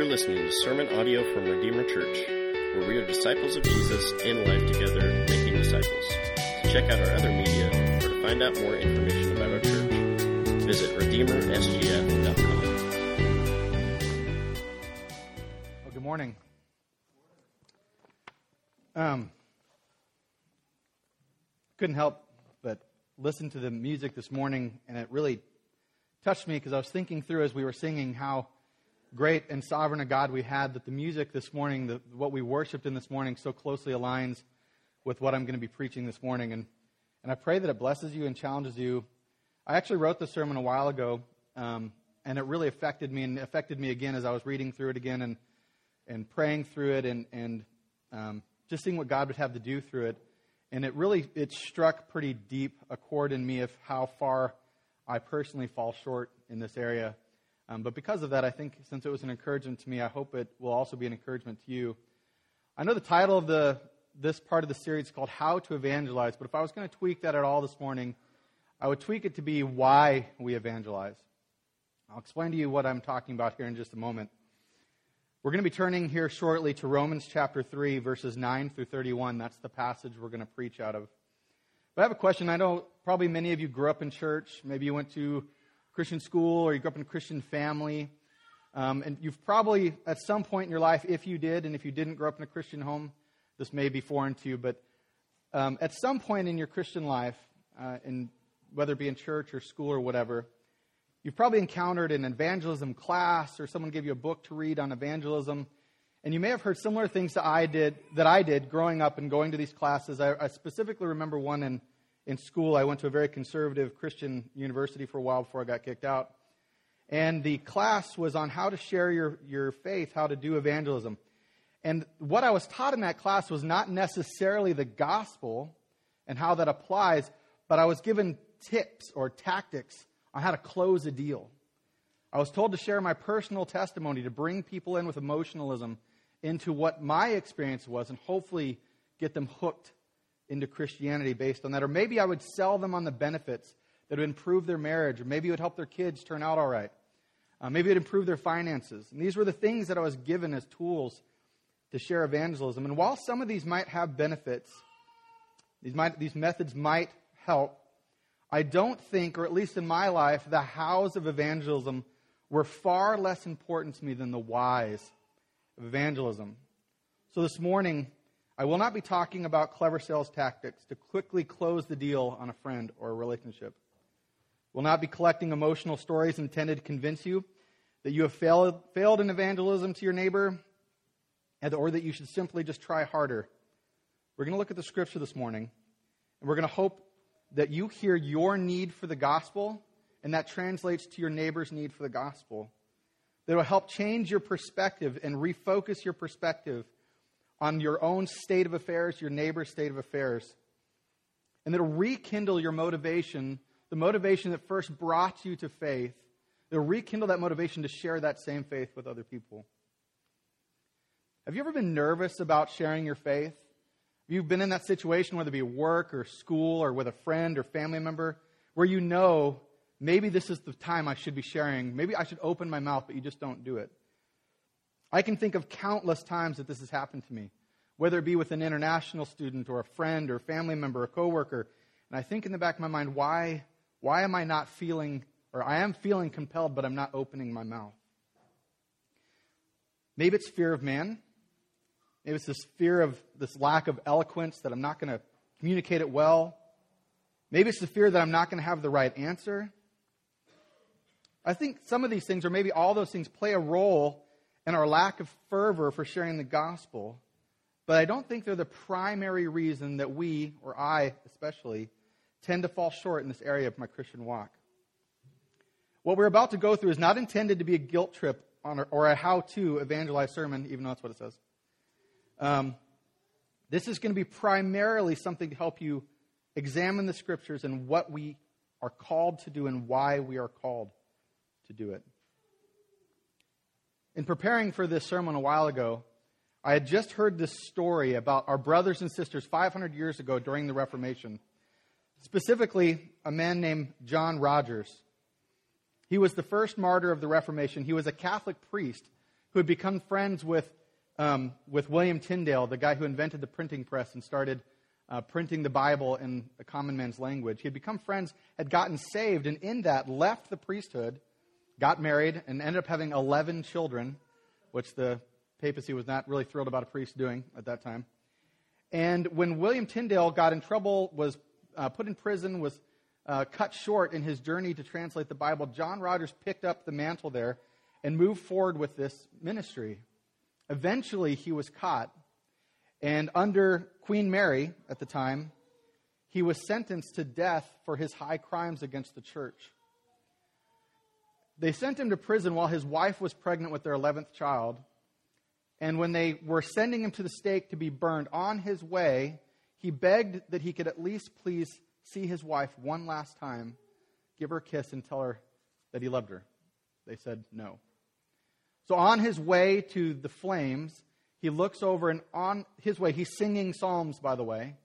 You're listening to sermon audio from Redeemer Church, where we are disciples of Jesus in life together, making disciples. To check out our other media or to find out more information about our church, visit redeemersgf.com. Well, good morning. Um, couldn't help but listen to the music this morning, and it really touched me because I was thinking through as we were singing how great and sovereign a God we had that the music this morning, the, what we worshiped in this morning, so closely aligns with what I'm going to be preaching this morning. And, and I pray that it blesses you and challenges you. I actually wrote this sermon a while ago, um, and it really affected me and affected me again as I was reading through it again and, and praying through it and, and um, just seeing what God would have to do through it. And it really it struck pretty deep a chord in me of how far I personally fall short in this area. Um, but because of that, I think since it was an encouragement to me, I hope it will also be an encouragement to you. I know the title of the this part of the series is called How to Evangelize, but if I was going to tweak that at all this morning, I would tweak it to be why we evangelize. I'll explain to you what I'm talking about here in just a moment. We're going to be turning here shortly to Romans chapter 3, verses 9 through 31. That's the passage we're going to preach out of. But I have a question. I know probably many of you grew up in church. Maybe you went to Christian school or you grew up in a Christian family. Um, and you've probably, at some point in your life, if you did, and if you didn't grow up in a Christian home, this may be foreign to you, but um, at some point in your Christian life, uh, in, whether it be in church or school or whatever, you've probably encountered an evangelism class or someone gave you a book to read on evangelism. And you may have heard similar things that I did, that I did growing up and going to these classes. I, I specifically remember one in in school. I went to a very conservative Christian university for a while before I got kicked out. And the class was on how to share your, your faith, how to do evangelism. And what I was taught in that class was not necessarily the gospel and how that applies, but I was given tips or tactics on how to close a deal. I was told to share my personal testimony to bring people in with emotionalism into what my experience was and hopefully get them hooked into Christianity based on that. Or maybe I would sell them on the benefits that would improve their marriage, or maybe it would help their kids turn out all right. Uh, maybe it would improve their finances. And these were the things that I was given as tools to share evangelism. And while some of these might have benefits, these, might, these methods might help, I don't think, or at least in my life, the hows of evangelism were far less important to me than the whys of evangelism. So this morning, I will not be talking about clever sales tactics to quickly close the deal on a friend or a relationship. Will not be collecting emotional stories intended to convince you that you have failed, failed in evangelism to your neighbor or that you should simply just try harder. We're going to look at the scripture this morning, and we're going to hope that you hear your need for the gospel, and that translates to your neighbor's need for the gospel. That will help change your perspective and refocus your perspective on your own state of affairs, your neighbor's state of affairs. And that'll rekindle your motivation, the motivation that first brought you to faith. It'll rekindle that motivation to share that same faith with other people. Have you ever been nervous about sharing your faith? Have you been in that situation, whether it be work or school or with a friend or family member, where you know maybe this is the time I should be sharing? Maybe I should open my mouth, but you just don't do it. I can think of countless times that this has happened to me, whether it be with an international student or a friend or family member or coworker. And I think in the back of my mind, why, why am I not feeling, or I am feeling compelled, but I'm not opening my mouth? Maybe it's fear of man. Maybe it's this fear of this lack of eloquence that I'm not going to communicate it well. Maybe it's the fear that I'm not going to have the right answer. I think some of these things, or maybe all those things, play a role and our lack of fervor for sharing the gospel, but I don't think they're the primary reason that we, or I especially, tend to fall short in this area of my Christian walk. What we're about to go through is not intended to be a guilt trip or a how to evangelize sermon, even though that's what it says. Um, this is going to be primarily something to help you examine the scriptures and what we are called to do and why we are called to do it. In preparing for this sermon a while ago, I had just heard this story about our brothers and sisters 500 years ago during the Reformation. Specifically, a man named John Rogers. He was the first martyr of the Reformation. He was a Catholic priest who had become friends with, um, with William Tyndale, the guy who invented the printing press and started uh, printing the Bible in a common man's language. He had become friends, had gotten saved, and in that left the priesthood, got married, and ended up having 11 children, which the papacy was not really thrilled about a priest doing at that time. And when William Tyndale got in trouble, was uh, put in prison, was uh, cut short in his journey to translate the Bible, John Rogers picked up the mantle there and moved forward with this ministry. Eventually, he was caught and under Queen Mary at the time, he was sentenced to death for his high crimes against the church. They sent him to prison while his wife was pregnant with their 11th child. And when they were sending him to the stake to be burned, on his way, he begged that he could at least please see his wife one last time, give her a kiss, and tell her that he loved her. They said no. So on his way to the flames, he looks over and on his way, he's singing psalms, by the way.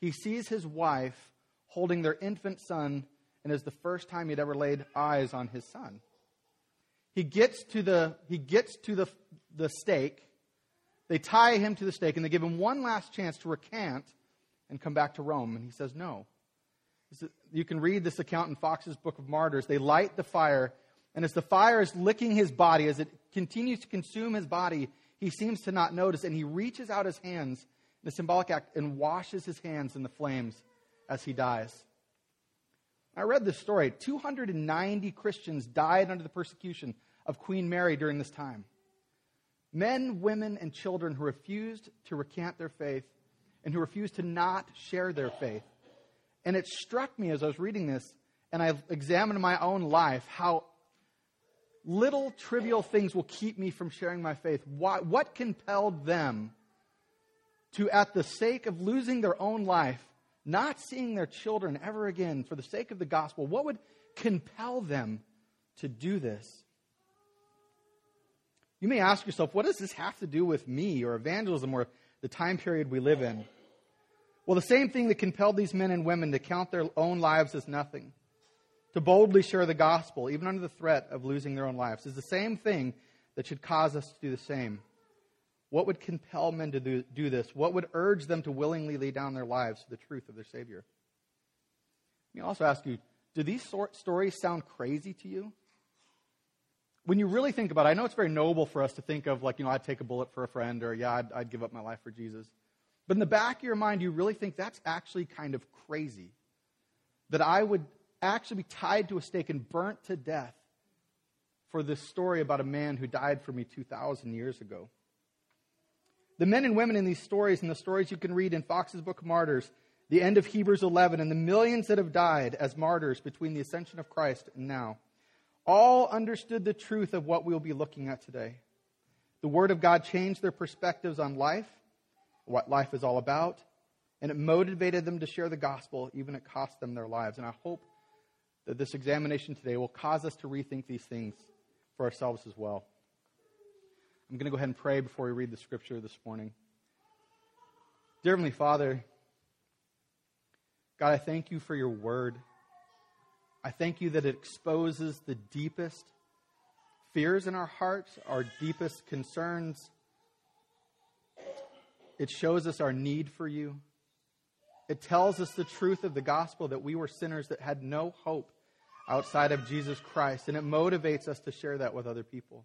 He sees his wife holding their infant son, and it's the first time he'd ever laid eyes on his son. He gets to the, he gets to the, the stake. They tie him to the stake, and they give him one last chance to recant and come back to Rome. And he says no. You can read this account in Foxe's Book of Martyrs. They light the fire, and as the fire is licking his body, as it continues to consume his body, he seems to not notice, and he reaches out his hands in a symbolic act and washes his hands in the flames as he dies. I read this story. 290 Christians died under the persecution of Queen Mary during this time. Men, women, and children who refused to recant their faith and who refused to not share their faith. And it struck me as I was reading this and I examined my own life how little trivial things will keep me from sharing my faith. What, what compelled them to, at the sake of losing their own life, not seeing their children ever again for the sake of the gospel? What would compel them to do this? You may ask yourself, what does this have to do with me or evangelism or the time period we live in? Well, the same thing that compelled these men and women to count their own lives as nothing to boldly share the gospel, even under the threat of losing their own lives, is the same thing that should cause us to do the same. What would compel men to do, this? What would urge them to willingly lay down their lives for the truth of their Savior? Let me also ask you do these stories sound crazy to you? When you really think about it, I know it's very noble for us to think of, like, you know, I'd take a bullet for a friend, or yeah, I'd, I'd give up my life for Jesus. But in the back of your mind, you really think that's actually kind of crazy. That I would actually be tied to a stake and burnt to death for this story about a man who died for me 2,000 years ago. The men and women in these stories and the stories you can read in Foxe's Book of Martyrs, the end of Hebrews 11, and the millions that have died as martyrs between the ascension of Christ and now, all understood the truth of what we'll be looking at today. The Word of God changed their perspectives on life, what life is all about, and it motivated them to share the gospel, even it cost them their lives. And I hope that this examination today will cause us to rethink these things for ourselves as well. I'm going to go ahead and pray before we read the scripture this morning. Dear Heavenly Father, God, I thank you for your word. I thank you that it exposes the deepest fears in our hearts, our deepest concerns. It shows us our need for you. It tells us the truth of the gospel that we were sinners that had no hope outside of Jesus Christ, and it motivates us to share that with other people.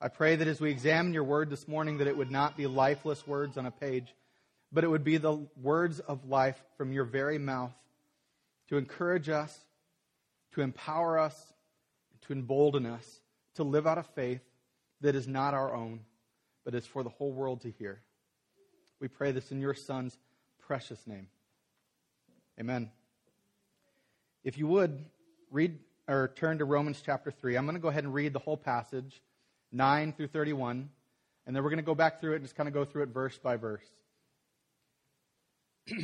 I pray that as we examine your word this morning, that it would not be lifeless words on a page, but it would be the words of life from your very mouth to encourage us, to empower us, to embolden us to live out a faith that is not our own, but is for the whole world to hear. We pray this in your Son's precious name. Amen. If you would, read or turn to Romans chapter 3. I'm going to go ahead and read the whole passage, 9 through 31, and then we're going to go back through it and just kind of go through it verse by verse.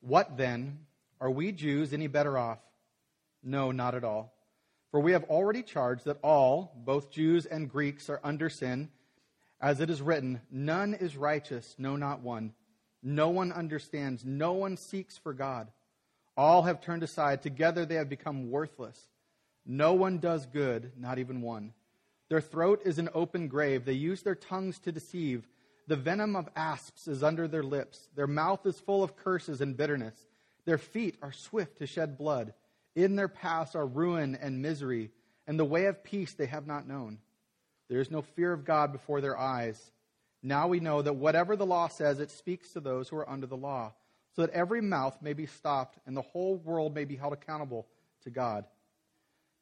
what then? Are we Jews any better off? No, not at all. For we have already charged that all, both Jews and Greeks, are under sin. As it is written, none is righteous, no, not one. No one understands, no one seeks for God. All have turned aside. Together they have become worthless. No one does good, not even one. Their throat is an open grave. They use their tongues to deceive. The venom of asps is under their lips. Their mouth is full of curses and bitterness. Their feet are swift to shed blood. In their paths are ruin and misery, and the way of peace they have not known. There is no fear of God before their eyes. Now we know that whatever the law says, it speaks to those who are under the law, so that every mouth may be stopped and the whole world may be held accountable to God.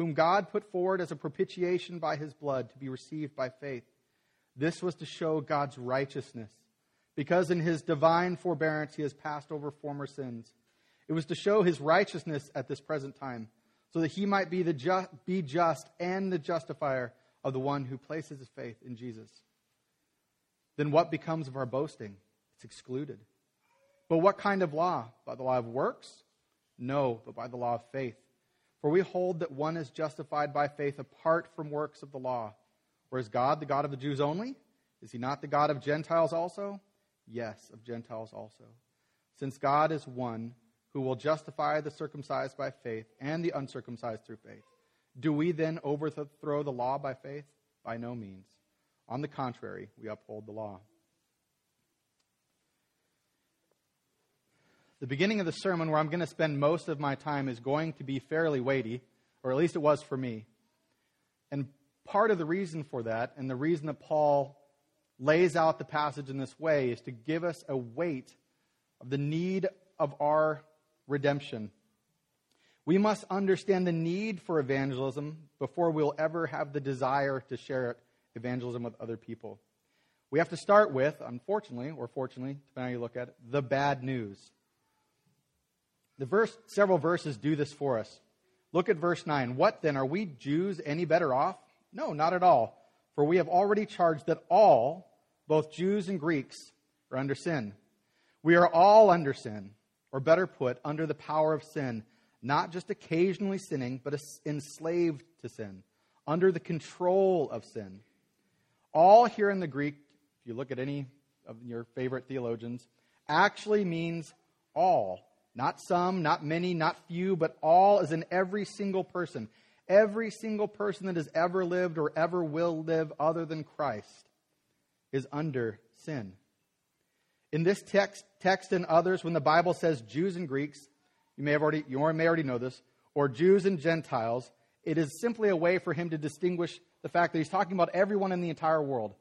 whom God put forward as a propitiation by his blood to be received by faith. This was to show God's righteousness, because in his divine forbearance he has passed over former sins. It was to show his righteousness at this present time, so that he might be, the ju- be just and the justifier of the one who places his faith in Jesus. Then what becomes of our boasting? It's excluded. But what kind of law? By the law of works? No, but by the law of faith. For we hold that one is justified by faith apart from works of the law. Or is God the God of the Jews only? Is he not the God of Gentiles also? Yes, of Gentiles also. Since God is one who will justify the circumcised by faith and the uncircumcised through faith, do we then overthrow the law by faith? By no means. On the contrary, we uphold the law. The beginning of the sermon, where I'm going to spend most of my time, is going to be fairly weighty, or at least it was for me. And part of the reason for that, and the reason that Paul lays out the passage in this way, is to give us a weight of the need of our redemption. We must understand the need for evangelism before we'll ever have the desire to share evangelism with other people. We have to start with, unfortunately, or fortunately, depending on how you look at it, the bad news. The verse, several verses do this for us. Look at verse 9. What then? Are we Jews any better off? No, not at all. For we have already charged that all, both Jews and Greeks, are under sin. We are all under sin, or better put, under the power of sin, not just occasionally sinning, but enslaved to sin, under the control of sin. All here in the Greek, if you look at any of your favorite theologians, actually means all not some, not many, not few, but all is in every single person. Every single person that has ever lived or ever will live other than Christ is under sin. In this text, text and others, when the Bible says Jews and Greeks, you may have already, you may already know this, or Jews and Gentiles, it is simply a way for him to distinguish the fact that he's talking about everyone in the entire world.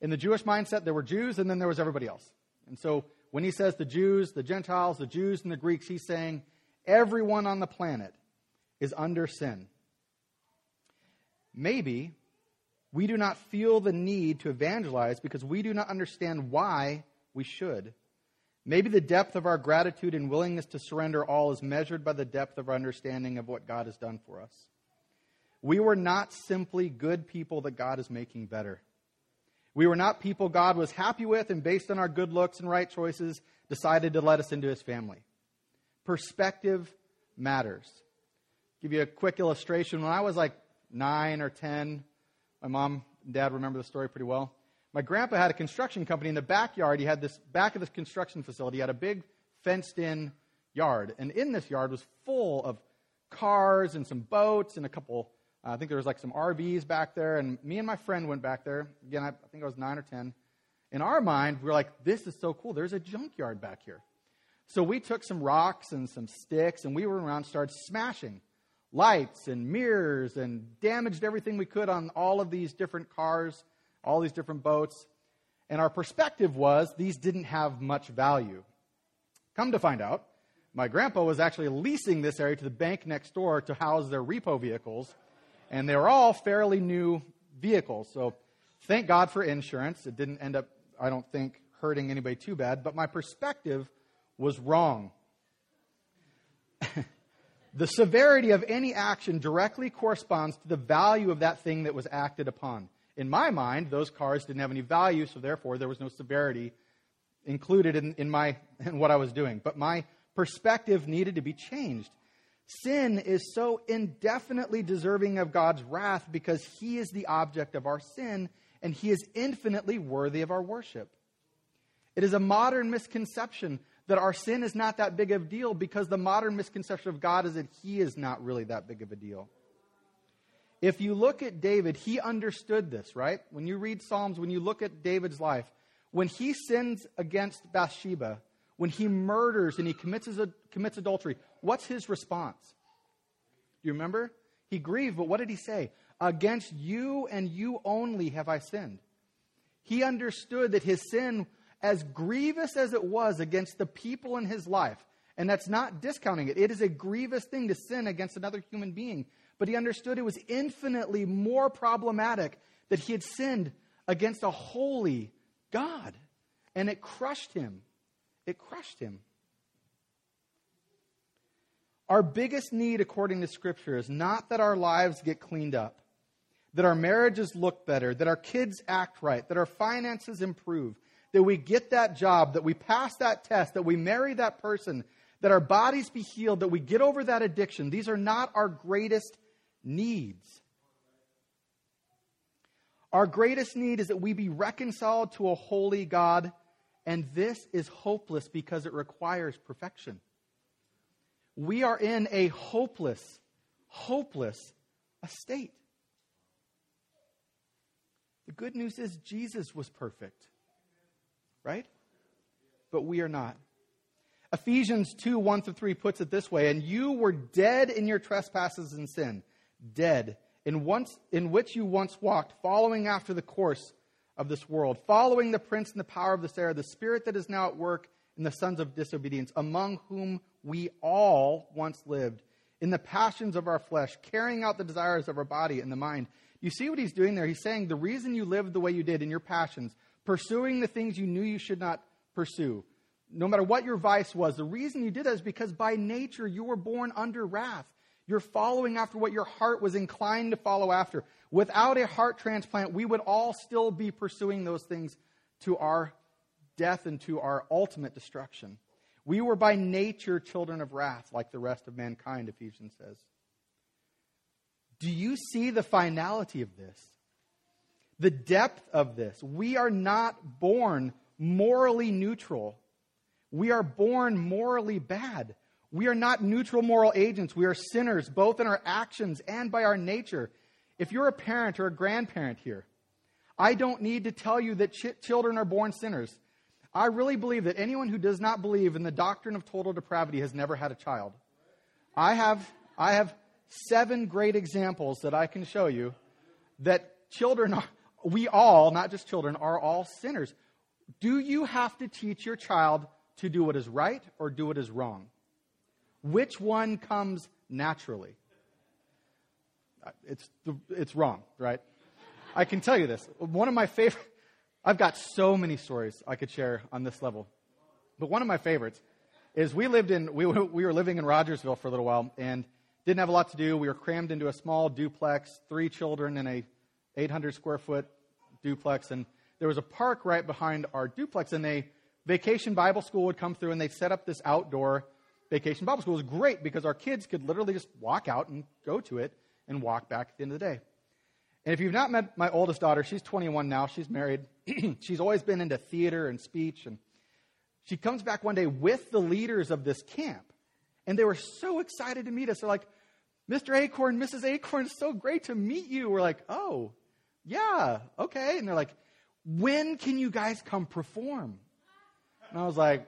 In the Jewish mindset, there were Jews and then there was everybody else. And so when he says the Jews, the Gentiles, the Jews, and the Greeks, he's saying everyone on the planet is under sin. Maybe we do not feel the need to evangelize because we do not understand why we should. Maybe the depth of our gratitude and willingness to surrender all is measured by the depth of our understanding of what God has done for us. We were not simply good people that God is making better. We were not people God was happy with, and based on our good looks and right choices, decided to let us into his family. Perspective matters. Give you a quick illustration. When I was like nine or ten, my mom and dad remember the story pretty well. My grandpa had a construction company in the backyard. He had this back of this construction facility, he had a big fenced in yard. And in this yard was full of cars and some boats and a couple I think there was like some RVs back there, and me and my friend went back there. Again, I, I think I was nine or ten. In our mind, we are like, this is so cool. There's a junkyard back here. So we took some rocks and some sticks, and we were around, and started smashing lights and mirrors, and damaged everything we could on all of these different cars, all these different boats. And our perspective was these didn't have much value. Come to find out, my grandpa was actually leasing this area to the bank next door to house their repo vehicles and they were all fairly new vehicles. So thank God for insurance. It didn't end up, I don't think, hurting anybody too bad, but my perspective was wrong. the severity of any action directly corresponds to the value of that thing that was acted upon. In my mind, those cars didn't have any value, so therefore there was no severity included in, in, my, in what I was doing. But my perspective needed to be changed. Sin is so indefinitely deserving of God's wrath because He is the object of our sin and He is infinitely worthy of our worship. It is a modern misconception that our sin is not that big of a deal because the modern misconception of God is that He is not really that big of a deal. If you look at David, he understood this, right? When you read Psalms, when you look at David's life, when he sins against Bathsheba, when he murders and he commits, commits adultery, what's his response? You remember? He grieved, but what did he say? Against you and you only have I sinned. He understood that his sin, as grievous as it was against the people in his life, and that's not discounting it, it is a grievous thing to sin against another human being. But he understood it was infinitely more problematic that he had sinned against a holy God. And it crushed him. It crushed him. Our biggest need, according to Scripture, is not that our lives get cleaned up, that our marriages look better, that our kids act right, that our finances improve, that we get that job, that we pass that test, that we marry that person, that our bodies be healed, that we get over that addiction. These are not our greatest needs. Our greatest need is that we be reconciled to a holy God, and this is hopeless because it requires perfection. We are in a hopeless, hopeless estate. The good news is Jesus was perfect, right? But we are not. Ephesians 2 1 through 3 puts it this way And you were dead in your trespasses and sin, dead, in, once, in which you once walked, following after the course of this world, following the prince and the power of this air, the spirit that is now at work in the sons of disobedience, among whom we all once lived in the passions of our flesh, carrying out the desires of our body and the mind. You see what he's doing there? He's saying the reason you lived the way you did in your passions, pursuing the things you knew you should not pursue, no matter what your vice was, the reason you did that is because by nature you were born under wrath. You're following after what your heart was inclined to follow after. Without a heart transplant, we would all still be pursuing those things to our death and to our ultimate destruction. We were by nature children of wrath, like the rest of mankind, Ephesians says. Do you see the finality of this? The depth of this? We are not born morally neutral. We are born morally bad. We are not neutral moral agents. We are sinners, both in our actions and by our nature. If you're a parent or a grandparent here, I don't need to tell you that ch- children are born sinners. I really believe that anyone who does not believe in the doctrine of total depravity has never had a child. I have, I have seven great examples that I can show you that children are, we all, not just children, are all sinners. Do you have to teach your child to do what is right or do what is wrong? Which one comes naturally? Uh, it's, it's wrong, right? I can tell you this. One of my favorite, I've got so many stories I could share on this level. But one of my favorites is we lived in, we, we were living in Rogersville for a little while and didn't have a lot to do. We were crammed into a small duplex, three children in a 800 square foot duplex. And there was a park right behind our duplex and a vacation Bible school would come through and they'd set up this outdoor vacation Bible school. It was great because our kids could literally just walk out and go to it and walk back at the end of the day. And if you've not met my oldest daughter, she's 21 now. She's married. she's always been into theater and speech. And she comes back one day with the leaders of this camp. And they were so excited to meet us. They're like, Mr. Acorn, Mrs. Acorn, it's so great to meet you. We're like, oh, yeah, okay. And they're like, when can you guys come perform? And I was like,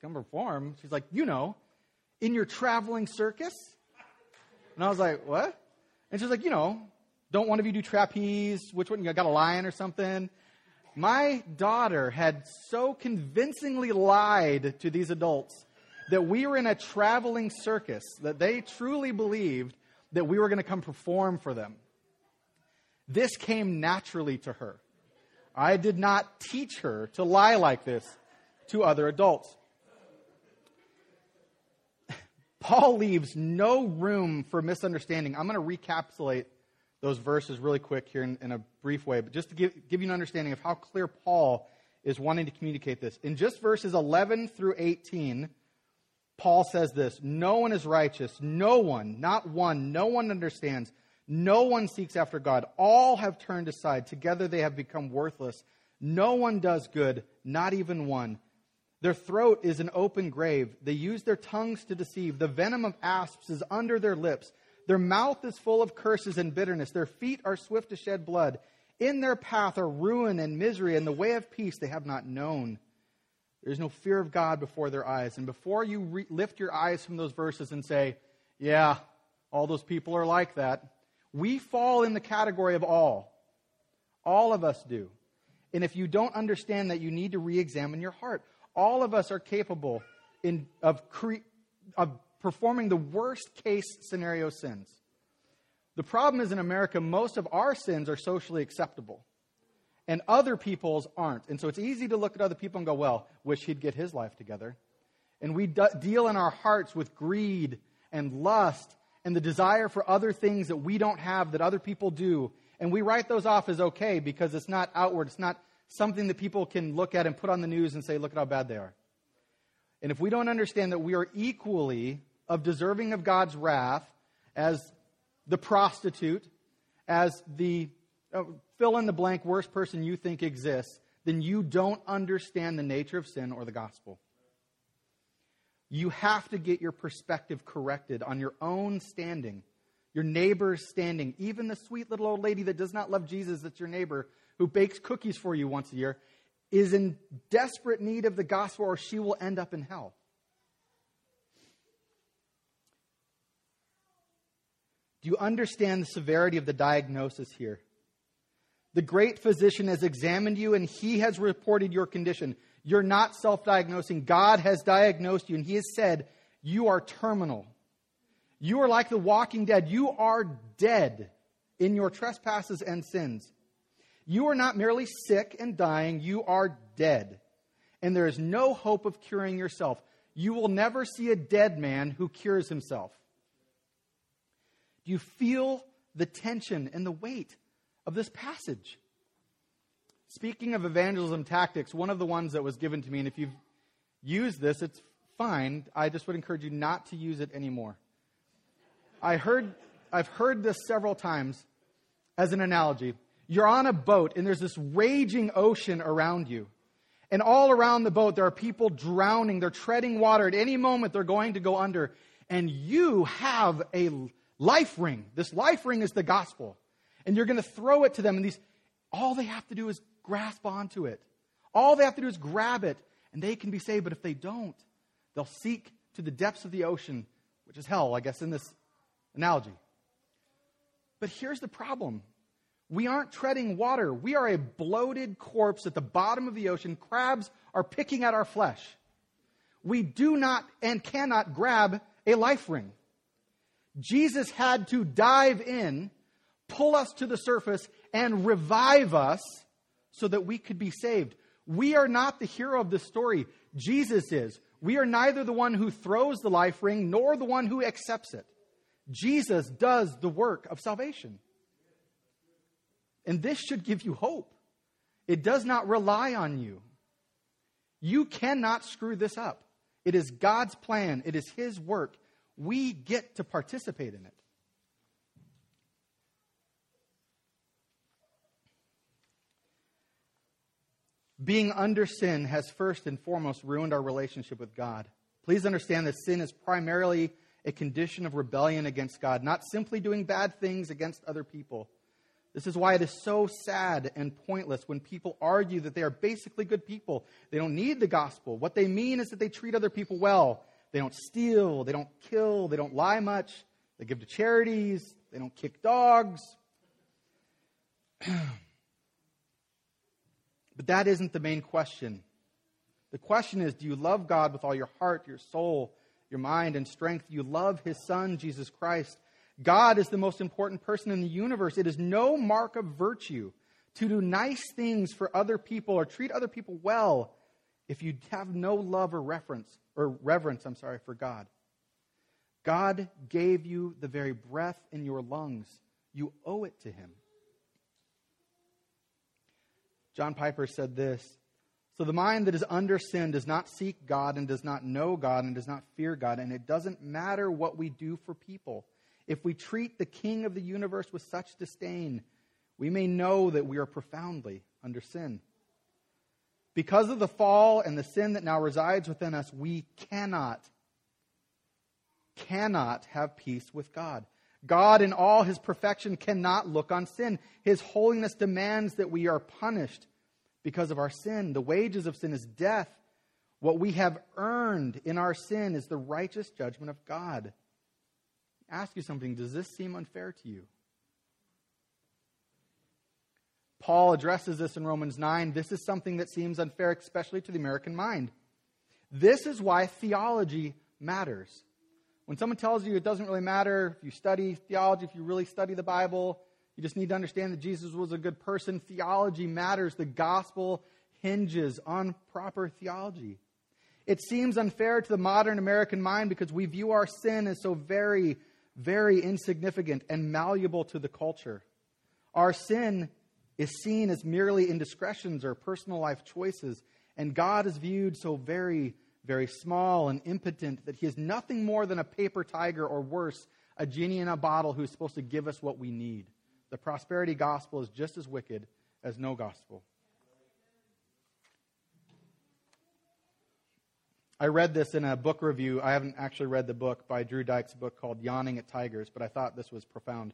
come perform? She's like, you know, in your traveling circus? And I was like, what? And she's like, you know, don't one of you do trapeze? Which one? You got a lion or something? My daughter had so convincingly lied to these adults that we were in a traveling circus that they truly believed that we were going to come perform for them. This came naturally to her. I did not teach her to lie like this to other adults. Paul leaves no room for misunderstanding. I'm going to recapitulate those verses really quick here in, in a brief way, but just to give, give you an understanding of how clear Paul is wanting to communicate this. In just verses 11 through 18, Paul says this No one is righteous. No one, not one, no one understands. No one seeks after God. All have turned aside. Together they have become worthless. No one does good, not even one. Their throat is an open grave. They use their tongues to deceive. The venom of asps is under their lips. Their mouth is full of curses and bitterness. Their feet are swift to shed blood. In their path are ruin and misery, and the way of peace they have not known. There's no fear of God before their eyes. And before you re- lift your eyes from those verses and say, yeah, all those people are like that, we fall in the category of all. All of us do. And if you don't understand that, you need to re examine your heart. All of us are capable in, of, cre- of performing the worst case scenario sins. The problem is in America, most of our sins are socially acceptable, and other people's aren't. And so it's easy to look at other people and go, well, wish he'd get his life together. And we deal in our hearts with greed and lust and the desire for other things that we don't have that other people do. And we write those off as okay because it's not outward. It's not something that people can look at and put on the news and say, look at how bad they are. And if we don't understand that we are equally of deserving of God's wrath as the prostitute, as the uh, fill in the blank worst person you think exists, then you don't understand the nature of sin or the gospel. You have to get your perspective corrected on your own standing, your neighbor's standing, even the sweet little old lady that does not love Jesus, that's your neighbor, who bakes cookies for you once a year, is in desperate need of the gospel or she will end up in hell. Do you understand the severity of the diagnosis here? The great physician has examined you and he has reported your condition. You're not self diagnosing. God has diagnosed you and he has said, You are terminal. You are like the walking dead. You are dead in your trespasses and sins. You are not merely sick and dying, you are dead. And there is no hope of curing yourself. You will never see a dead man who cures himself. You feel the tension and the weight of this passage? Speaking of evangelism tactics, one of the ones that was given to me, and if you've used this, it's fine. I just would encourage you not to use it anymore. I heard, I've heard this several times as an analogy. You're on a boat and there's this raging ocean around you. And all around the boat, there are people drowning. They're treading water. At any moment, they're going to go under. And you have a life ring. This life ring is the gospel. And you're going to throw it to them, and these, all they have to do is grasp onto it. All they have to do is grab it, and they can be saved. But if they don't, they'll seek to the depths of the ocean, which is hell, I guess, in this analogy. But here's the problem we aren't treading water. We are a bloated corpse at the bottom of the ocean. Crabs are picking at our flesh. We do not and cannot grab a life ring. Jesus had to dive in, pull us to the surface, and revive us so that we could be saved. We are not the hero of this story. Jesus is. We are neither the one who throws the life ring nor the one who accepts it. Jesus does the work of salvation. And this should give you hope. It does not rely on you. You cannot screw this up. It is God's plan, it is His work, we get to participate in it. Being under sin has first and foremost ruined our relationship with God. Please understand that sin is primarily a condition of rebellion against God, not simply doing bad things against other people. This is why it is so sad and pointless when people argue that they are basically good people. They don't need the gospel. What they mean is that they treat other people well. They don't steal. They don't kill. They don't lie much. They give to charities. They don't kick dogs. but that isn't the main question. The question is do you love God with all your heart, your soul, your mind, and strength? Do you love His Son, Jesus Christ? God is the most important person in the universe. It is no mark of virtue to do nice things for other people or treat other people well if you have no love or reference or reverence, I'm sorry, for God. God gave you the very breath in your lungs You owe it to him. John Piper said this So the mind that is under sin does not seek God and does not know God and does not fear God, and it doesn't matter what we do for people. If we treat the King of the universe with such disdain, we may know that we are profoundly under sin. Because of the fall and the sin that now resides within us, we cannot, cannot have peace with God. God, in all his perfection, cannot look on sin. His holiness demands that we are punished because of our sin. The wages of sin is death. What we have earned in our sin is the righteous judgment of God. Ask you something does this seem unfair to you? Paul addresses this in Romans 9. This is something that seems unfair, especially to the American mind. This is why theology matters. When someone tells you it doesn't really matter if you study theology, if you really study the Bible, you just need to understand that Jesus was a good person. Theology matters. The gospel hinges on proper theology. It seems unfair to the modern American mind because we view our sin as so very, very insignificant and malleable to the culture. Our sin is seen as merely indiscretions or personal life choices, and God is viewed so very, very small and impotent that he is nothing more than a paper tiger or worse, a genie in a bottle who's supposed to give us what we need. The prosperity gospel is just as wicked as no gospel. I read this in a book review. I haven't actually read the book by Drew Dyck's book called Yawning at Tigers, but I thought this was profound.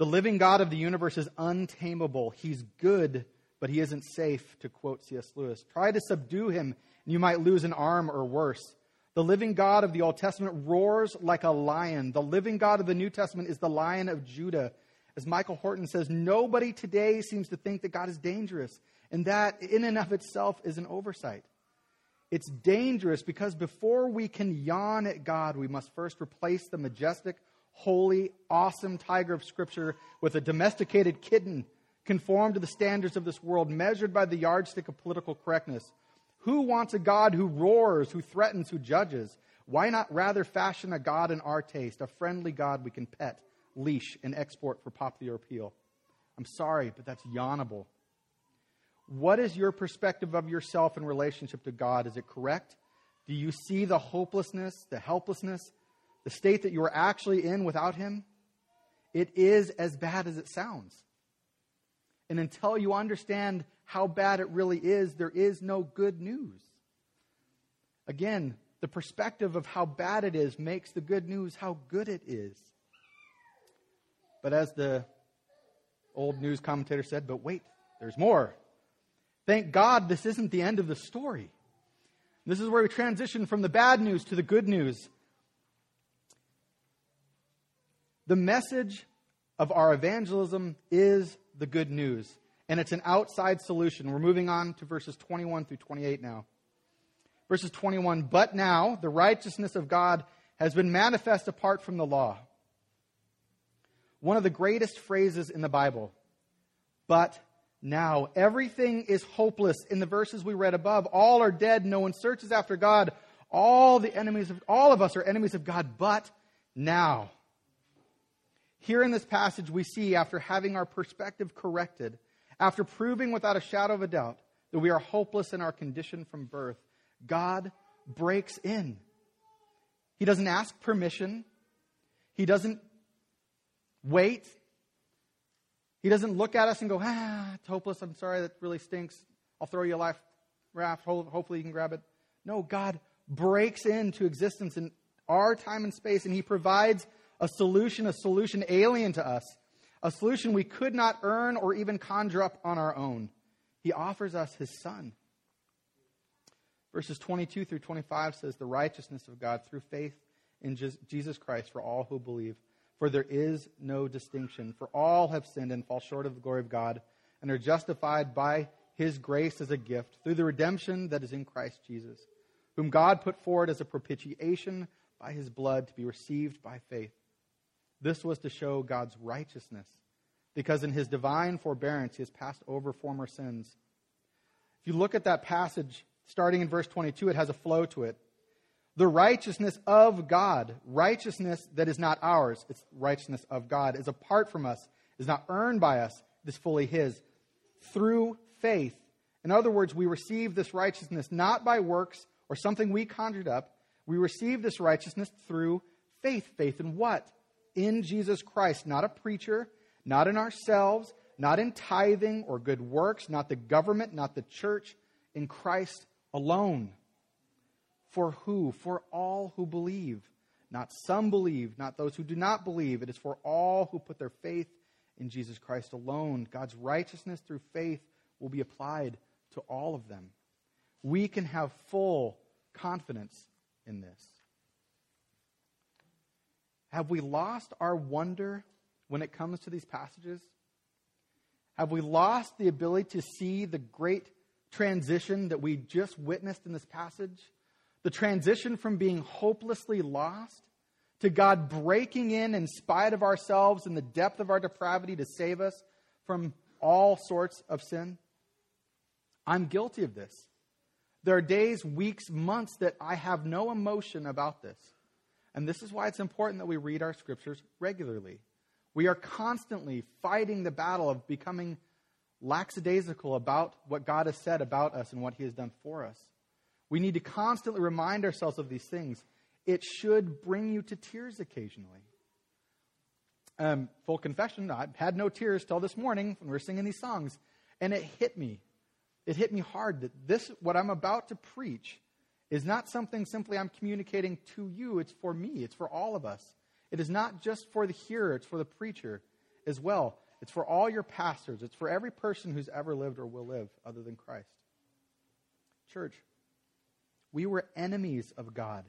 The living God of the universe is untamable. He's good, but he isn't safe, to quote C.S. Lewis. Try to subdue him, and you might lose an arm or worse. The living God of the Old Testament roars like a lion. The living God of the New Testament is the lion of Judah. As Michael Horton says, nobody today seems to think that God is dangerous, and that in and of itself is an oversight. It's dangerous because before we can yawn at God, we must first replace the majestic, holy, awesome tiger of Scripture with a domesticated kitten conformed to the standards of this world, measured by the yardstick of political correctness. Who wants a God who roars, who threatens, who judges? Why not rather fashion a God in our taste, a friendly God we can pet, leash, and export for popular appeal? I'm sorry, but that's yawnable. What is your perspective of yourself in relationship to God? Is it correct? Do you see the hopelessness, the helplessness, the state that you are actually in without Him? It is as bad as it sounds. And until you understand how bad it really is, there is no good news. Again, the perspective of how bad it is makes the good news how good it is. But as the old news commentator said, but wait, there's more. Thank God this isn't the end of the story. This is where we transition from the bad news to the good news. The message of our evangelism is the good news, and it's an outside solution. We're moving on to verses 21 through 28 now. Verses 21 But now the righteousness of God has been manifest apart from the law. One of the greatest phrases in the Bible. But now everything is hopeless in the verses we read above. All are dead. No one searches after God. All the enemies of all of us are enemies of God, but now here in this passage, we see after having our perspective corrected, after proving without a shadow of a doubt that we are hopeless in our condition from birth, God breaks in. He doesn't ask permission. He doesn't wait. He doesn't look at us and go, ah, it's hopeless. I'm sorry. That really stinks. I'll throw you a life raft. Hopefully you can grab it. No, God breaks into existence in our time and space, and He provides a solution, a solution alien to us, a solution we could not earn or even conjure up on our own. He offers us his son. Verses 22 through 25 says, The righteousness of God through faith in Jesus Christ for all who believe. For there is no distinction. For all have sinned and fall short of the glory of God and are justified by his grace as a gift through the redemption that is in Christ Jesus, whom God put forward as a propitiation by his blood to be received by faith. This was to show God's righteousness, because in his divine forbearance he has passed over former sins. If you look at that passage, starting in verse 22, it has a flow to it. The righteousness of God, righteousness that is not ours, it's righteousness of God, is apart from us, is not earned by us, it is fully His. Through faith. In other words, we receive this righteousness not by works or something we conjured up. We receive this righteousness through faith. Faith in what? In Jesus Christ, not a preacher, not in ourselves, not in tithing or good works, not the government, not the church, in Christ alone. For who? For all who believe. Not some believe, not those who do not believe. It is for all who put their faith in Jesus Christ alone. God's righteousness through faith will be applied to all of them. We can have full confidence in this. Have we lost our wonder when it comes to these passages? Have we lost the ability to see the great transition that we just witnessed in this passage? The transition from being hopelessly lost to God breaking in in spite of ourselves and the depth of our depravity to save us from all sorts of sin? I'm guilty of this. There are days, weeks, months that I have no emotion about this. And this is why it's important that we read our scriptures regularly. We are constantly fighting the battle of becoming lackadaisical about what God has said about us and what He has done for us. We need to constantly remind ourselves of these things. It should bring you to tears occasionally. Um, full confession, I had no tears till this morning when we were singing these songs, and it hit me. It hit me hard that this, what I'm about to preach, is not something simply I'm communicating to you. It's for me. It's for all of us. It is not just for the hearer, it's for the preacher as well. It's for all your pastors. It's for every person who's ever lived or will live other than Christ. Church, we were enemies of God.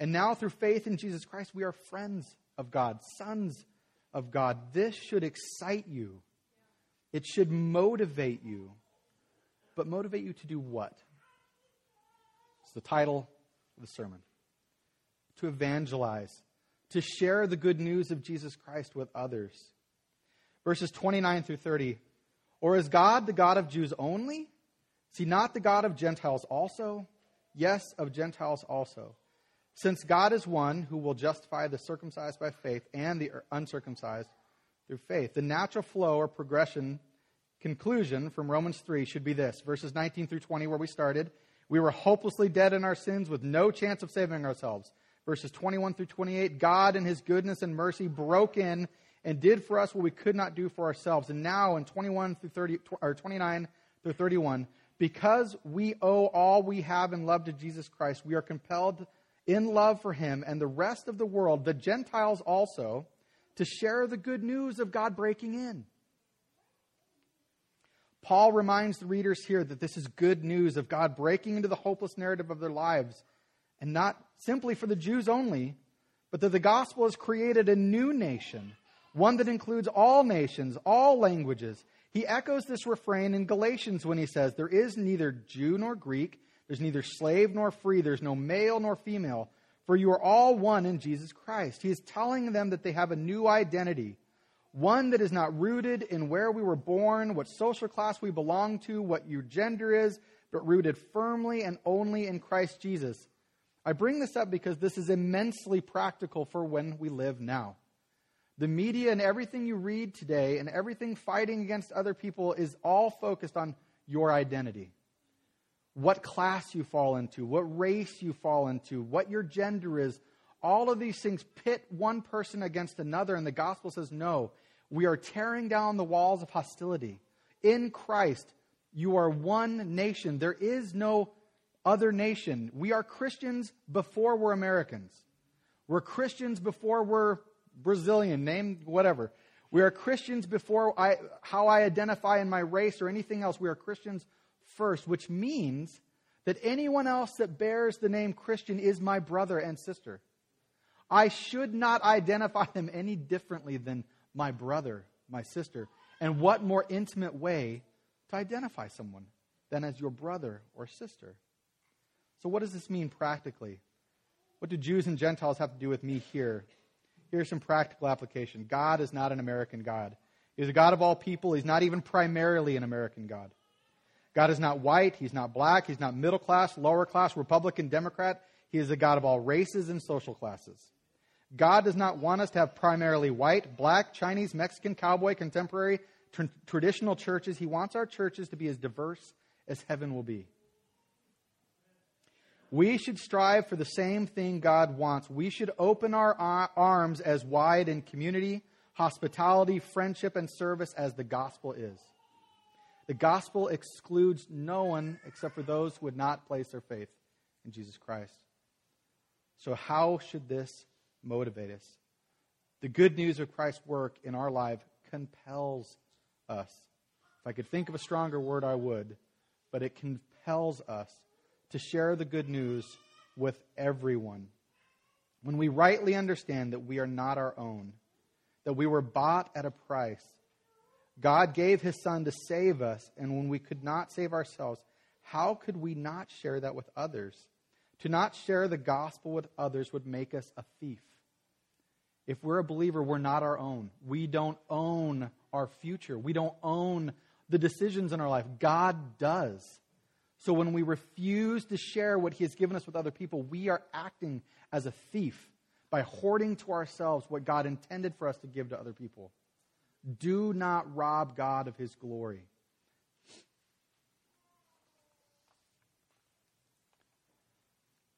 And now, through faith in Jesus Christ, we are friends of God, sons of God. This should excite you. It should motivate you. But motivate you to do what? The title of the sermon. To evangelize, to share the good news of Jesus Christ with others. Verses 29 through 30. Or is God the God of Jews only? Is he not the God of Gentiles also? Yes, of Gentiles also. Since God is one who will justify the circumcised by faith and the uncircumcised through faith. The natural flow or progression conclusion from Romans 3 should be this verses 19 through 20, where we started. We were hopelessly dead in our sins with no chance of saving ourselves. Verses 21 through 28, God in his goodness and mercy broke in and did for us what we could not do for ourselves. And now in 21 through 30, or 29 through 31, because we owe all we have in love to Jesus Christ, we are compelled in love for him and the rest of the world, the Gentiles also, to share the good news of God breaking in. Paul reminds the readers here that this is good news of God breaking into the hopeless narrative of their lives, and not simply for the Jews only, but that the gospel has created a new nation, one that includes all nations, all languages. He echoes this refrain in Galatians when he says, There is neither Jew nor Greek, there's neither slave nor free, there's no male nor female, for you are all one in Jesus Christ. He is telling them that they have a new identity one that is not rooted in where we were born, what social class we belong to, what your gender is, but rooted firmly and only in Christ Jesus. I bring this up because this is immensely practical for when we live now. The media and everything you read today and everything fighting against other people is all focused on your identity. What class you fall into, what race you fall into, what your gender is. All of these things pit one person against another, and the gospel says, no, we are tearing down the walls of hostility. In Christ, you are one nation. There is no other nation. We are Christians before we're Americans. We're Christians before we're Brazilian, name whatever. We are Christians before I, how I identify in my race or anything else. We are Christians first, which means that anyone else that bears the name Christian is my brother and sister. I should not identify them any differently than my brother, my sister. And what more intimate way to identify someone than as your brother or sister? So, what does this mean practically? What do Jews and Gentiles have to do with me here? Here's some practical application God is not an American God. He's a God of all people. He's not even primarily an American God. God is not white, He's not black, He's not middle class, lower class, Republican, Democrat. He is a God of all races and social classes. God does not want us to have primarily white, black, Chinese, Mexican, cowboy, contemporary, tr- traditional churches. He wants our churches to be as diverse as heaven will be. We should strive for the same thing God wants. We should open our uh, arms as wide in community, hospitality, friendship, and service as the gospel is. The gospel excludes no one except for those who would not place their faith in Jesus Christ. So, how should this motivate us? The good news of Christ's work in our life compels us. If I could think of a stronger word, I would, but it compels us to share the good news with everyone. When we rightly understand that we are not our own, that we were bought at a price, God gave his son to save us, and when we could not save ourselves, how could we not share that with others? To not share the gospel with others would make us a thief. If we're a believer, we're not our own. We don't own our future. We don't own the decisions in our life. God does. So when we refuse to share what He has given us with other people, we are acting as a thief by hoarding to ourselves what God intended for us to give to other people. Do not rob God of His glory.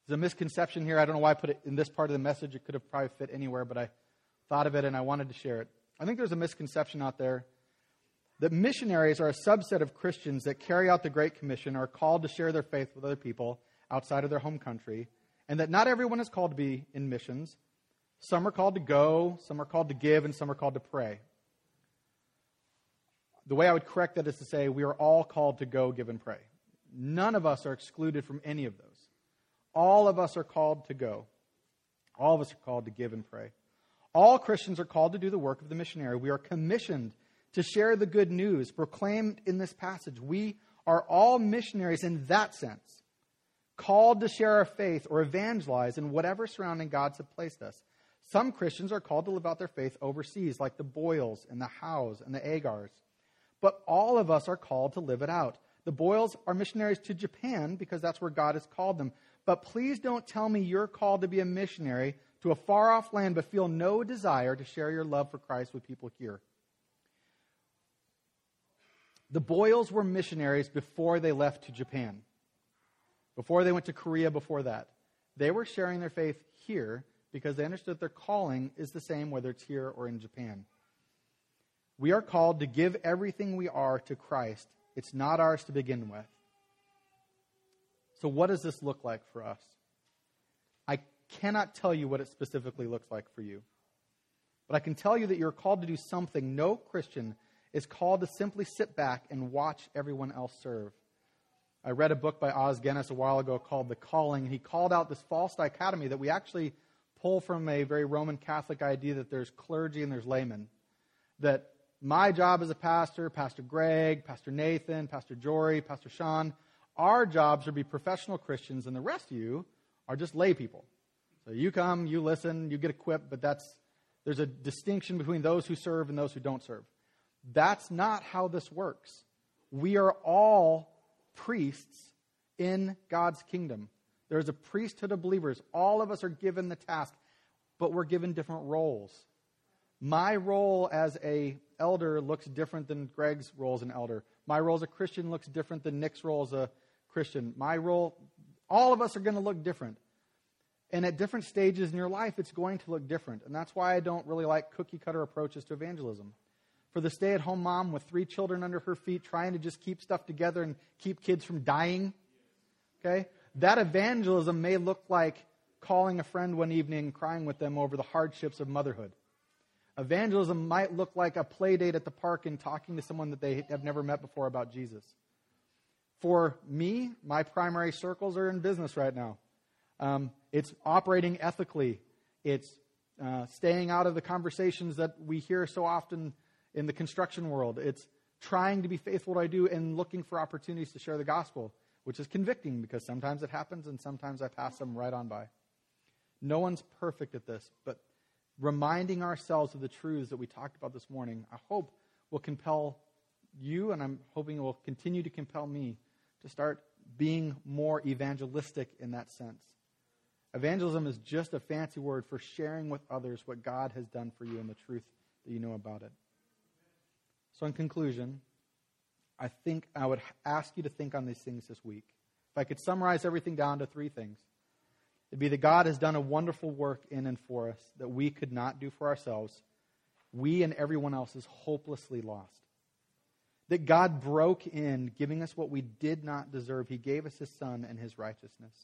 There's a misconception here. I don't know why I put it in this part of the message. It could have probably fit anywhere, but I thought of it and I wanted to share it. I think there's a misconception out there that missionaries are a subset of Christians that carry out the Great Commission, or are called to share their faith with other people outside of their home country, and that not everyone is called to be in missions. Some are called to go, some are called to give, and some are called to pray. The way I would correct that is to say we are all called to go, give, and pray. None of us are excluded from any of those. All of us are called to go. All of us are called to give and pray. All Christians are called to do the work of the missionary. We are commissioned to share the good news proclaimed in this passage. We are all missionaries in that sense, called to share our faith or evangelize in whatever surrounding gods have placed us. Some Christians are called to live out their faith overseas, like the Boyles and the Howes and the Agars. But all of us are called to live it out. The Boyles are missionaries to Japan because that's where God has called them. But please don't tell me you're called to be a missionary to a far off land but feel no desire to share your love for Christ with people here. The Boyles were missionaries before they left to Japan, before they went to Korea before that. They were sharing their faith here because they understood their calling is the same whether it's here or in Japan. We are called to give everything we are to Christ. It's not ours to begin with. So, what does this look like for us? Cannot tell you what it specifically looks like for you. But I can tell you that you're called to do something no Christian is called to simply sit back and watch everyone else serve. I read a book by Os Guinness a while ago called The Calling. and He called out this false dichotomy that we actually pull from a very Roman Catholic idea that there's clergy and there's laymen. That my job as a pastor, Pastor Greg, Pastor Nathan, Pastor Jory, Pastor Sean, our jobs are to be professional Christians, and the rest of you are just lay people. So you come, you listen, you get equipped, but that's there's a distinction between those who serve and those who don't serve. That's not how this works. We are all priests in God's kingdom. There's a priesthood of believers. All of us are given the task, but we're given different roles. My role as a elder looks different than Greg's role as an elder. My role as a Christian looks different than Nick's role as a Christian. My role, all of us are going to look different. And at different stages in your life, it's going to look different. And that's why I don't really like cookie cutter approaches to evangelism for the stay at home mom with three children under her feet trying to just keep stuff together and keep kids from dying. Okay? That evangelism may look like calling a friend one evening and crying with them over the hardships of motherhood. Evangelism might look like a play date at the park and talking to someone that they have never met before about Jesus. For me, my primary circles are in business right now. Um, it's operating ethically. It's uh, staying out of the conversations that we hear so often in the construction world. It's trying to be faithful to what I do and looking for opportunities to share the gospel, which is convicting because sometimes it happens and sometimes I pass them right on by. No one's perfect at this, but reminding ourselves of the truths that we talked about this morning, I hope will compel you, and I'm hoping it will continue to compel me to start being more evangelistic in that sense. Evangelism is just a fancy word for sharing with others what God has done for you and the truth that you know about it. So, in conclusion, I think I would ask you to think on these things this week. If I could summarize everything down to three things, it'd be that God has done a wonderful work in and for us that we could not do for ourselves. We and everyone else is hopelessly lost. That God broke in, giving us what we did not deserve. He gave us His Son and His righteousness.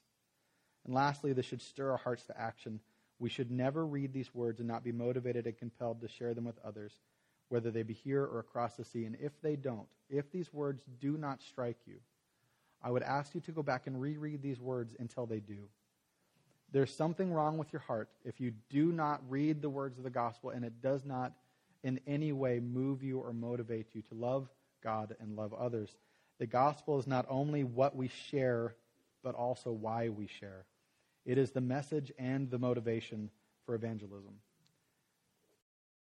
And lastly, this should stir our hearts to action. We should never read these words and not be motivated and compelled to share them with others, whether they be here or across the sea. And if they don't, if these words do not strike you, I would ask you to go back and reread these words until they do. There's something wrong with your heart if you do not read the words of the gospel and it does not in any way move you or motivate you to love God and love others. The gospel is not only what we share, but also why we share. It is the message and the motivation for evangelism.